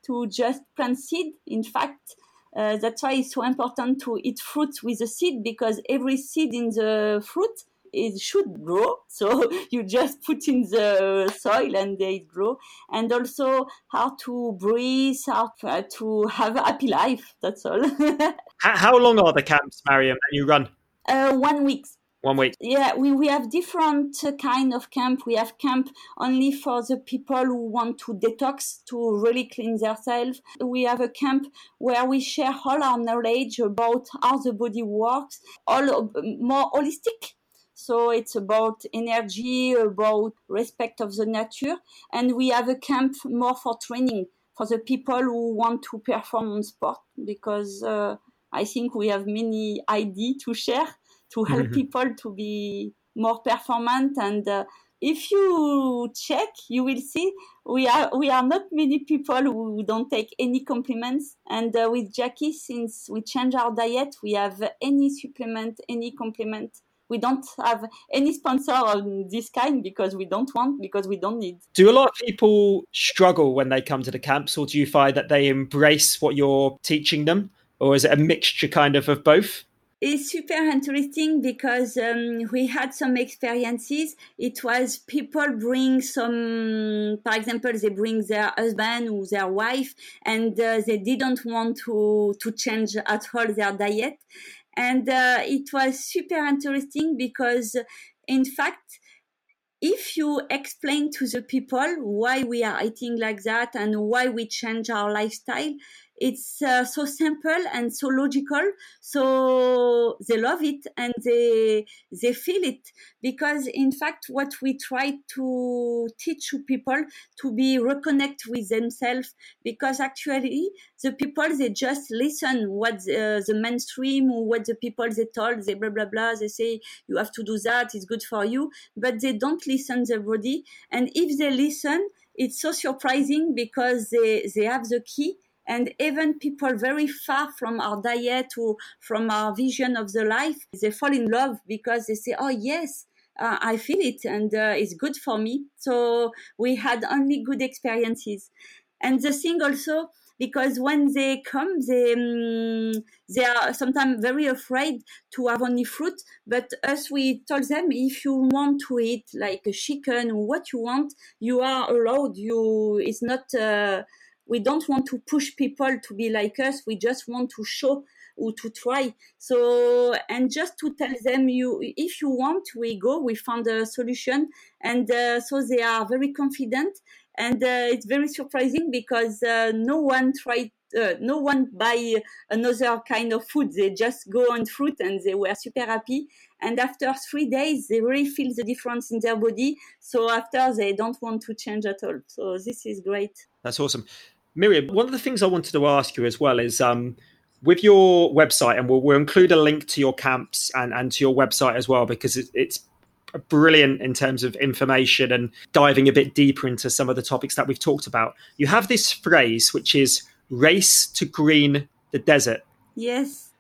to just plant seed. In fact, uh, that's why it's so important to eat fruit with a seed because every seed in the fruit it should grow. So you just put in the soil and they grow. And also how to breathe, how to have a happy life. That's all. how long are the camps, Myriam, that you run? Uh, one week one week yeah we, we have different kind of camp. We have camp only for the people who want to detox to really clean themselves. We have a camp where we share all our knowledge about how the body works all more holistic. So it's about energy about respect of the nature. And we have a camp more for training for the people who want to perform on sport because uh, i think we have many ideas to share to help mm-hmm. people to be more performant. And uh, if you check you will see we are we are not many people who don't take any compliments. And uh, with jackie since we change our diet we have any supplement any complement we don't have any sponsor on this kind because we don't want because we don't need. Do a lot of people struggle when they come to the camps or do you find that they embrace what you're teaching them? Or is it a mixture kind of of both it's super interesting because um, we had some experiences. It was people bring some, for example, they bring their husband or their wife, and uh, they didn't want to to change at all their diet, and uh, it was super interesting because, in fact, if you explain to the people why we are eating like that and why we change our lifestyle, it's uh, so simple and so logical. So they love it and they they feel it because in fact what we try to teach to people to be reconnect with themselves because actually the people they just listen what the, the mainstream or what the people they told they blah blah blah they say you have to do that it's good for you but they don't listen their body. And if they listen it's so surprising because they they have the key and even people very far from our diet or from our vision of the life they fall in love because they say oh yes uh, I feel it and uh, it's good for me. So we had only good experiences. And the thing also, because when they come, they um, they are sometimes very afraid to have only fruit. But us, we told them if you want to eat like a chicken or what you want, you are allowed. You it's not. Uh, we don't want to push people to be like us. We just want to show or to try. So and just to tell them you if you want we go we found a solution. And uh, so they are very confident. And uh, it's very surprising because uh, no one tried uh, no one buy another kind of food. They just go on fruit and they were super happy. And after three days they really feel the difference in their body. So after they don't want to change at all. So this is great. That's awesome Myriam, one of the things I wanted to ask you as well is um, with your website, and we'll, we'll, include a link to your camps and, and to your website as well, because it, it's brilliant in terms of information and diving a bit deeper into some of the topics that we've talked about. You have this phrase, which is race to green the desert. Yes.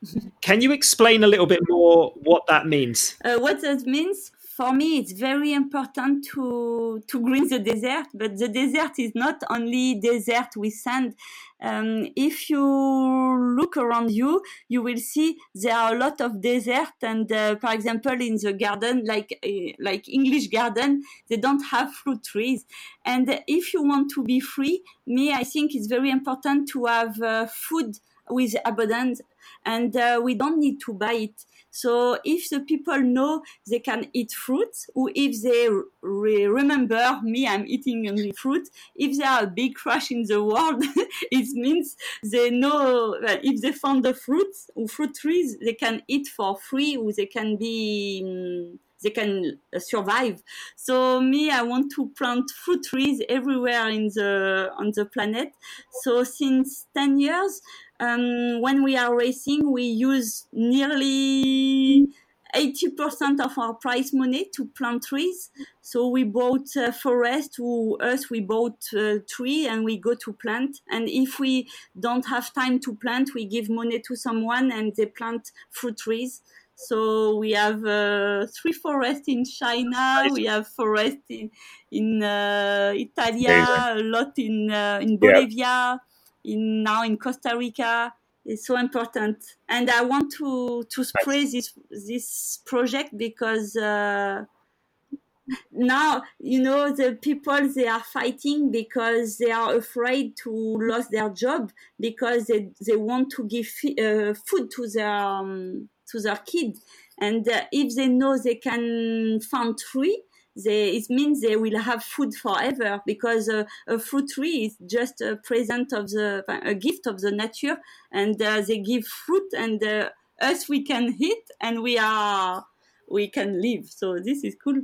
Can you explain a little bit more what that means? Uh, what that means for me, it's very important to to green the desert. But the desert is not only desert with sand. Um, if you look around you, you will see there are a lot of desert. And uh, for example, in the garden, like uh, like English garden, they don't have fruit trees. And if you want to be free, me, I think it's very important to have uh, food with abundance, and uh, we don't need to buy it so if the people know they can eat fruit, or if they re- remember me, I'm eating only fruit. If there are a big crush in the world, it means they know that if they found the fruit or fruit trees, they can eat for free, or they can be. Um, they can survive. So me, I want to plant fruit trees everywhere in the on the planet. So since ten years, um, when we are racing, we use nearly 80% of our prize money to plant trees. So we bought a forest, to us we bought a tree and we go to plant. And if we don't have time to plant, we give money to someone and they plant fruit trees. So we have uh, three forests in China. We have forest in in uh, Italia, Amazing. a lot in uh, in Bolivia. In now in Costa Rica is so important. And i want to to spread this this project because uh, now you know the people they are fighting because they are afraid to lose their job because they, they want to give uh, food to their um, to their kids. And uh, if they know they can find free they, it means they will have food forever because uh, a fruit tree is just a present of the a gift of the nature and uh, they give fruit and uh, us we can eat and we are we can live. So this is cool.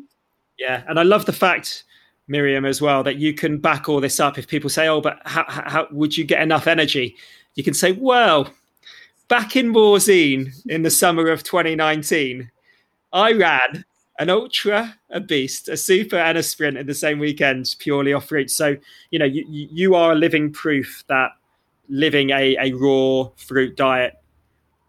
Yeah and i love the fact Myriam as well that you can back all this up. If people say oh but how, how would you get enough energy? You can say well back in Morzine in the summer of 2019 i ran an ultra, a beast, a super, and a sprint in the same weekend purely off route. So, you know, you, you are a living proof that living a, a raw fruit diet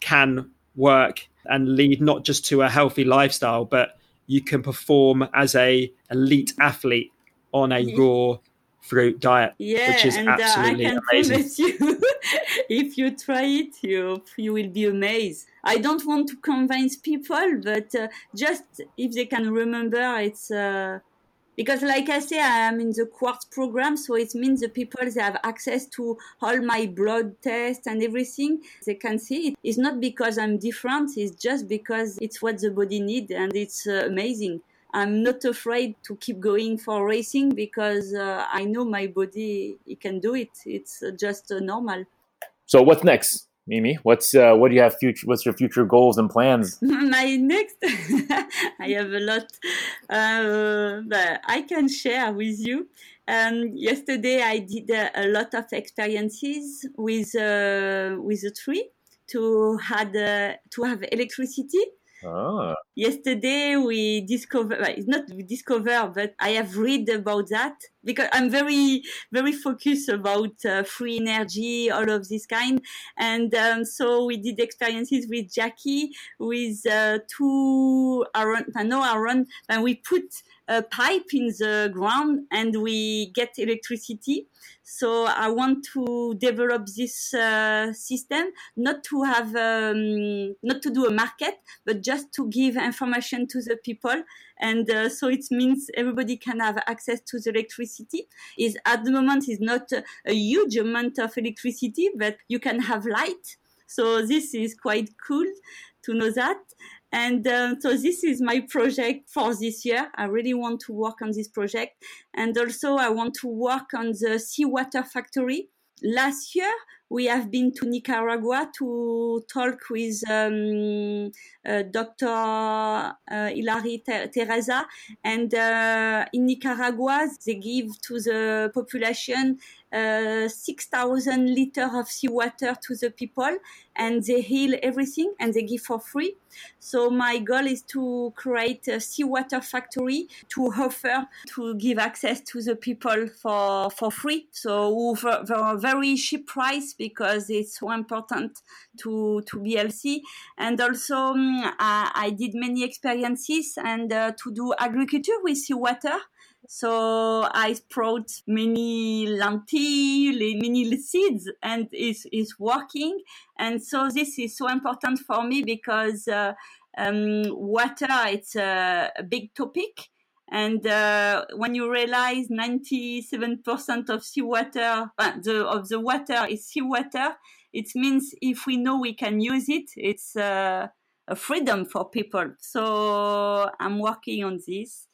can work and lead not just to a healthy lifestyle, but you can perform as a elite athlete on a raw fruit diet, yeah, which is and, absolutely uh, I can amazing. Promise you, if you try it, you you will be amazed. I don't want to convince people, but uh, just if they can remember, it's. Uh, because like i say i am in the quartz program so it means the people they have access to all my blood tests and everything they can see it it's not because i'm different it's just because it's what the body needs and it's uh, amazing I'm not afraid to keep going for racing because uh, I know my body it can do it. It's just uh, normal. So what's next, Mimi? What's uh, what do you have future? What's your future goals and plans? my next, I have a lot, uh, but I can share with you. Um, yesterday I did a lot of experiences with uh, with a tree to had uh, to have electricity Ah. Yesterday we discovered, it's not discover, but I have read about that because I'm very, very focused about uh, free energy, all of this kind. And um, so we did experiences with Jackie with uh, two iron, no Aaron, and we put a pipe in the ground and we get electricity. So I want to develop this uh, system, not to have, um, not to do a market, but just to give information to the people. And uh, so it means everybody can have access to the electricity. Is at the moment is not a, a huge amount of electricity, but you can have light. So this is quite cool to know that. And uh, so this is my project for this year. I really want to work on this project. And also I want to work on the seawater factory. Last year, we have been to Nicaragua to talk with um, uh, Dr. Uh, Hilary Teresa. And uh, in Nicaragua, they give to the population uh, 6,000 liters of seawater to the people and they heal everything and they give for free. So my goal is to create a seawater factory to offer to give access to the people for, for free. So for, for a very cheap price because it's so important to, to be healthy. And also um, I, I, did many experiences and uh, to do agriculture with seawater. So I sprout many lentils, many seeds, and it's, it's working. And so this is so important for me because uh, um, water it's a, big topic. And uh, when you realize 97% of seawater, uh, the, of the water is seawater, it means if we know we can use it, it's uh, a freedom for people. So I'm working on this.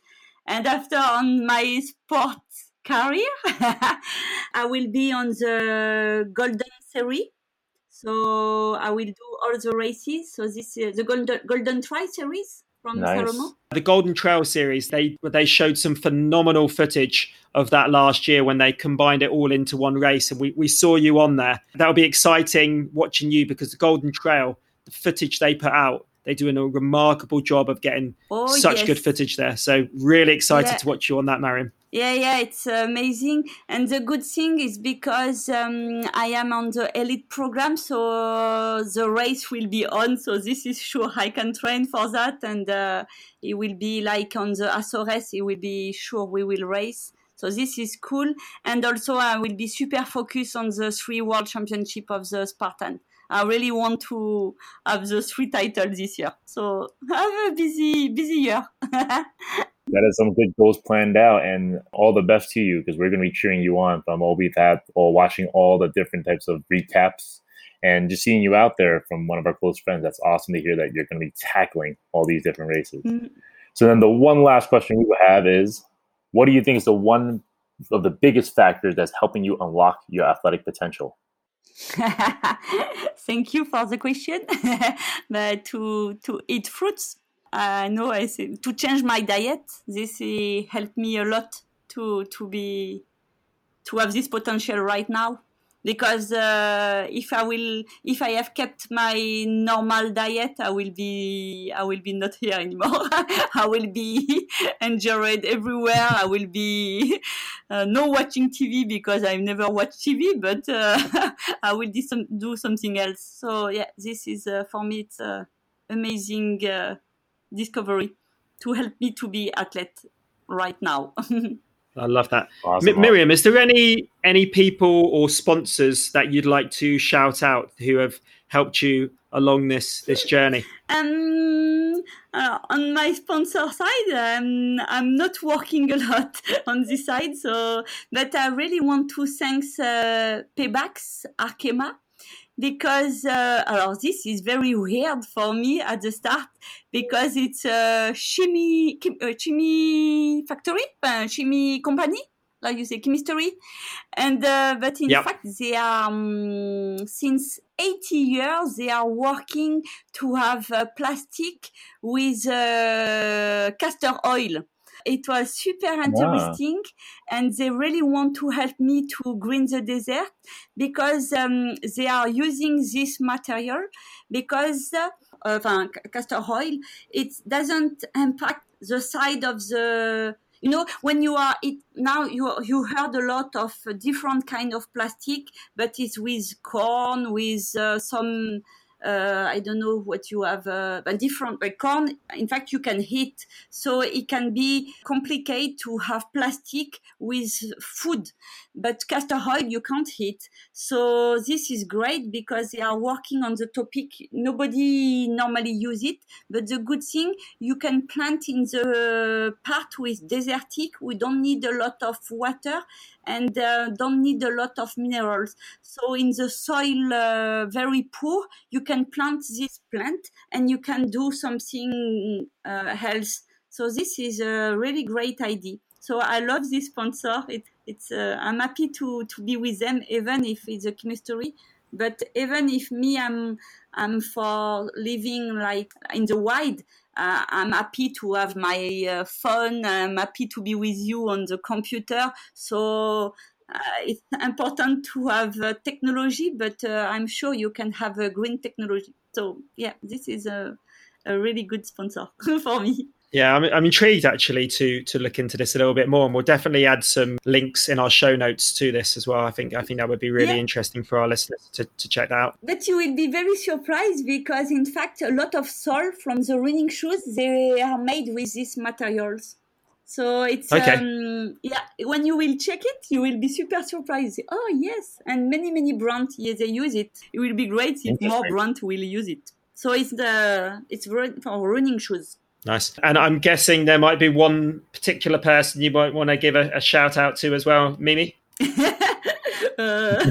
And after on my sports career, I will be on the Golden Series. So I will do all the races. So this is the Golden Golden Trail Series. from nice. Salomon. The Golden Trail series, they they showed some phenomenal footage of that last year when they combined it all into one race, and we, we saw you on there. That'll be exciting watching you because the Golden Trail, the footage they put out, they're doing a remarkable job of getting oh, such yes. good footage there. So really excited yeah. to watch you on that, Myriam. Yeah, yeah, it's amazing. And the good thing is because um, I am on the elite program, so the race will be on. So this is sure I can train for that, and uh, it will be like on the Azores. It will be sure we will race. So this is cool. And also I will be super focused on the three world championship of the Spartan. I really want to have the three titles this year. So have a busy, busy year. that is some good goals planned out and all the best to you because we're going to be cheering you on from all we've had or watching all the different types of recaps and just seeing you out there from one of our close friends that's awesome to hear that you're going to be tackling all these different races mm-hmm. so then the one last question we have is what do you think is the one of the biggest factors that's helping you unlock your athletic potential thank you for the question. But to to eat fruits I know I say, to change my diet. This helped me a lot to to be to have this potential right now. Because uh, if I will if I have kept my normal diet I will be I will be not here anymore. I will be enjoyed everywhere. I will be uh, no watching TV because I've never watched TV but uh, I will do, some, do something else so yeah this is uh, for me it's uh, amazing uh, discovery to help me to be athlete right now. I love that. Awesome. M- Myriam, is there any any people or sponsors that you'd like to shout out who have helped you along this this journey? Um, uh, on my sponsor side, um, I'm not working a lot on this side, so but I really want to thank uh, Pebax Arkema because uh, this is very weird for me at the start because it's a chemie uh, chemie factory uh, chemie company like you say chemistry. And uh, but in yep. fact they are um, since 80 years they are working to have uh, plastic with uh, castor oil. It was super interesting, and they really want to help me to green the desert because um, they are using this material because uh, castor oil. It doesn't impact the side of the you know when you are it now you you heard a lot of different kind of plastic but it's with corn with uh, some uh, I don't know what you have, uh, but different but corn. In fact, you can heat, so it can be complicated to have plastic with food, but castor oil you can't heat. So this is great because they are working on the topic. Nobody normally use it, but the good thing you can plant in the part with desertic. We don't need a lot of water and uh, don't need a lot of minerals. So in the soil uh, very poor, you can plant this plant and you can do something uh, else. So this is a really great idea. So I love this sponsor. It, it's uh, I'm happy to to be with them, even if it's a chemistry. But even if me, I'm I'm for living like in the wild uh, I'm happy to have my uh, phone. I'm happy to be with you on the computer. So it's important to have uh, technology, but uh, I'm sure you can have a green technology. So yeah, this is a, a really good sponsor for me. Yeah, I'm, I'm intrigued actually to to look into this a little bit more, and we'll definitely add some links in our show notes to this as well. I think I think that would be really yeah. interesting for our listeners to, to check that out. But you will be very surprised because, in fact, a lot of sole from the running shoes they are made with these materials. So it's okay. um, yeah. When you will check it, you will be super surprised. Oh yes, and many many brands yes they use it. It will be great if more brands will use it. So it's the it's for running shoes. Nice. And I'm guessing there might be one particular person you might want to give a, a shout out to as well, Mimi. uh,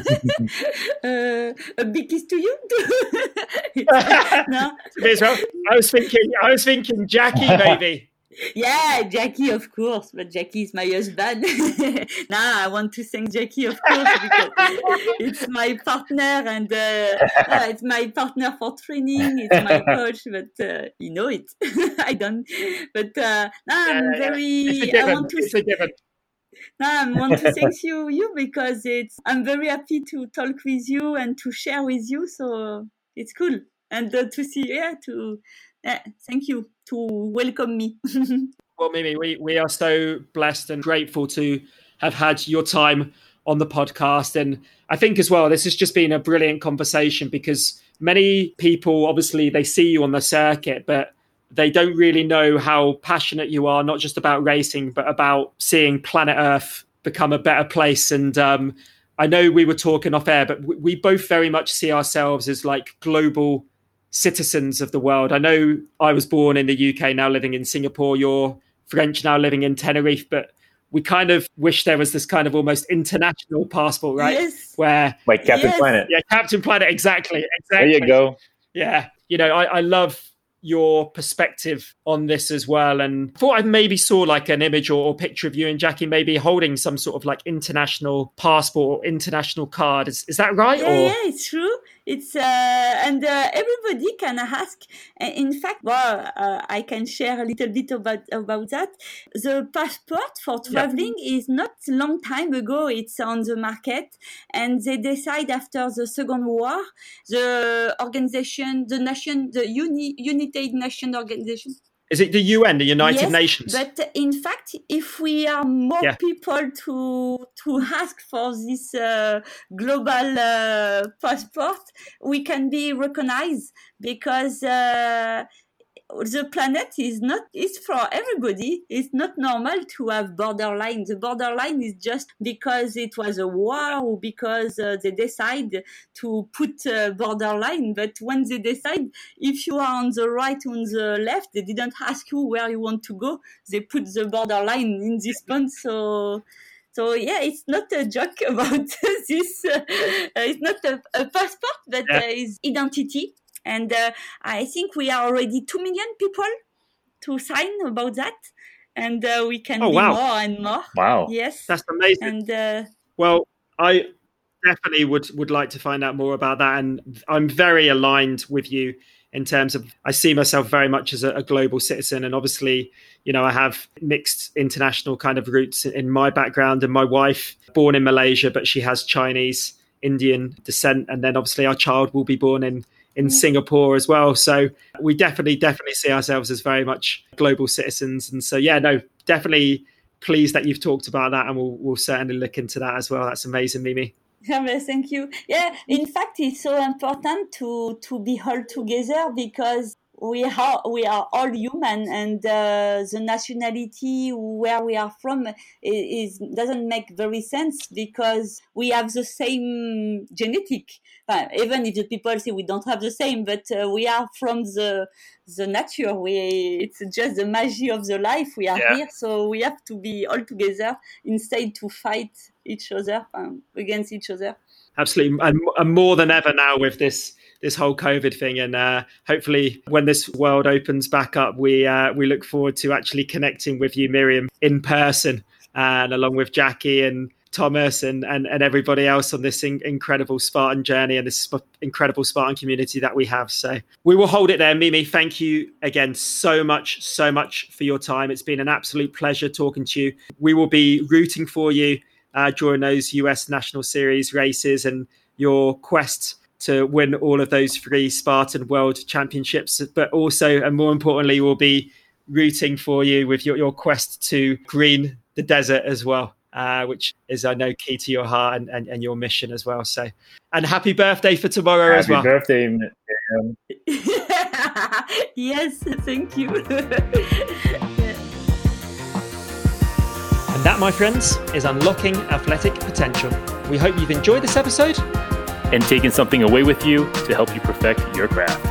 uh, a big kiss to you. no. well. I was thinking, I was thinking Jackie maybe. Yeah, Jackie, of course, but Jackie is my husband. now I want to thank Jackie, of course, because it's my partner and uh, it's my partner for training. It's my coach, but uh, you know it. I don't. But uh, now I'm very. I want to. Now I want to thank you, you because it's. I'm very happy to talk with you and to share with you. So it's cool and uh, to see. Yeah, to. thank you to welcome me. well, Mimi, we, we are so blessed and grateful to have had your time on the podcast. And I think as well, this has just been a brilliant conversation because many people obviously they see you on the circuit, but they don't really know how passionate you are, not just about racing, but about seeing planet Earth become a better place. And um, I know we were talking off air, but we both very much see ourselves as like global citizens of the world. I know I was born in the UK, now living in Singapore. You're French, now living in Tenerife, but we kind of wish there was this kind of almost international passport, right? Yes. Where like Captain yes. Planet. Yeah, Captain Planet. Exactly. Exactly. There you go. Yeah. You know, I, I love your perspective on this as well. And thought I maybe saw like an image or, or, picture of you and Jackie maybe holding some sort of like international passport or international card. Is, is that right? Yeah, or? yeah, it's true. It's uh, and uh, everybody can ask. In fact, well, uh, I can share a little bit about about that. The passport for traveling yeah. is not long time ago. It's on the market, and they decide after the Second War, the organization, the nation, the Uni, United Nations organization is it the UN, the United yes, Nations? But in fact, if we are more yeah. people to to ask for this uh, global uh, passport, we can be recognized because uh, the planet is not is for everybody. It's not normal to have borderline. The borderline is just because it was a war or because uh, they decide to put a borderline. But when they decide if you are on the right or on the left they didn't ask you where you want to go. They put the borderline in this point so so yeah, it's not a joke about this. Uh, it's not a, a passport, but yeah. uh, it's identity and uh, I think we are already 2 million people to sign about that. And uh, we can oh, be wow. more and more. Wow. Yes. That's amazing. And uh, well, I definitely would, would like to find out more about that. And I'm very aligned with you in terms of I see myself very much as a, a, global citizen, and obviously, you know, I have mixed international kind of roots in my background. And my wife, born in Malaysia, but she has Chinese, Indian descent, and then obviously our child will be born in in mm. Singapore as well. So we definitely, definitely see ourselves as very much global citizens. And so, yeah, no, definitely pleased that you've talked about that, and we'll, we'll certainly look into that as well. That's amazing, Mimi. Thank you. Yeah, in fact, it's so important to to be all together because we are we are all human and uh, the nationality where we are from is, is, doesn't make very sense because we have the same genetic. Uh, even if the people say we don't have the same but uh, we are from the the nature. We it's just the magic of the life. We are yeah. here so we have to be all together instead to fight each other um, against each other. Absolutely. And, and more than ever now with this this whole COVID thing. And uh, hopefully, when this world opens back up, we uh, we look forward to actually connecting with you, Myriam, in person, and along with Jackie and Thomas and, and, and everybody else on this in, incredible Spartan journey and this sp- incredible Spartan community that we have. So we will hold it there. Mimi, thank you again so much, so much for your time. It's been an absolute pleasure talking to you. We will be rooting for you uh, during those US National Series races and your quest to win all of those three Spartan World Championships, but also and more importantly, we'll be rooting for you with your, your quest to green the desert as well. Uh, which is, I know, key to your heart and, and, and, your mission as well. So, and happy birthday for tomorrow happy as well. Happy birthday, Myriam. yes, thank you. and that, my friends, is unlocking athletic potential. We hope you've enjoyed this episode and taking something away with you to help you perfect your craft.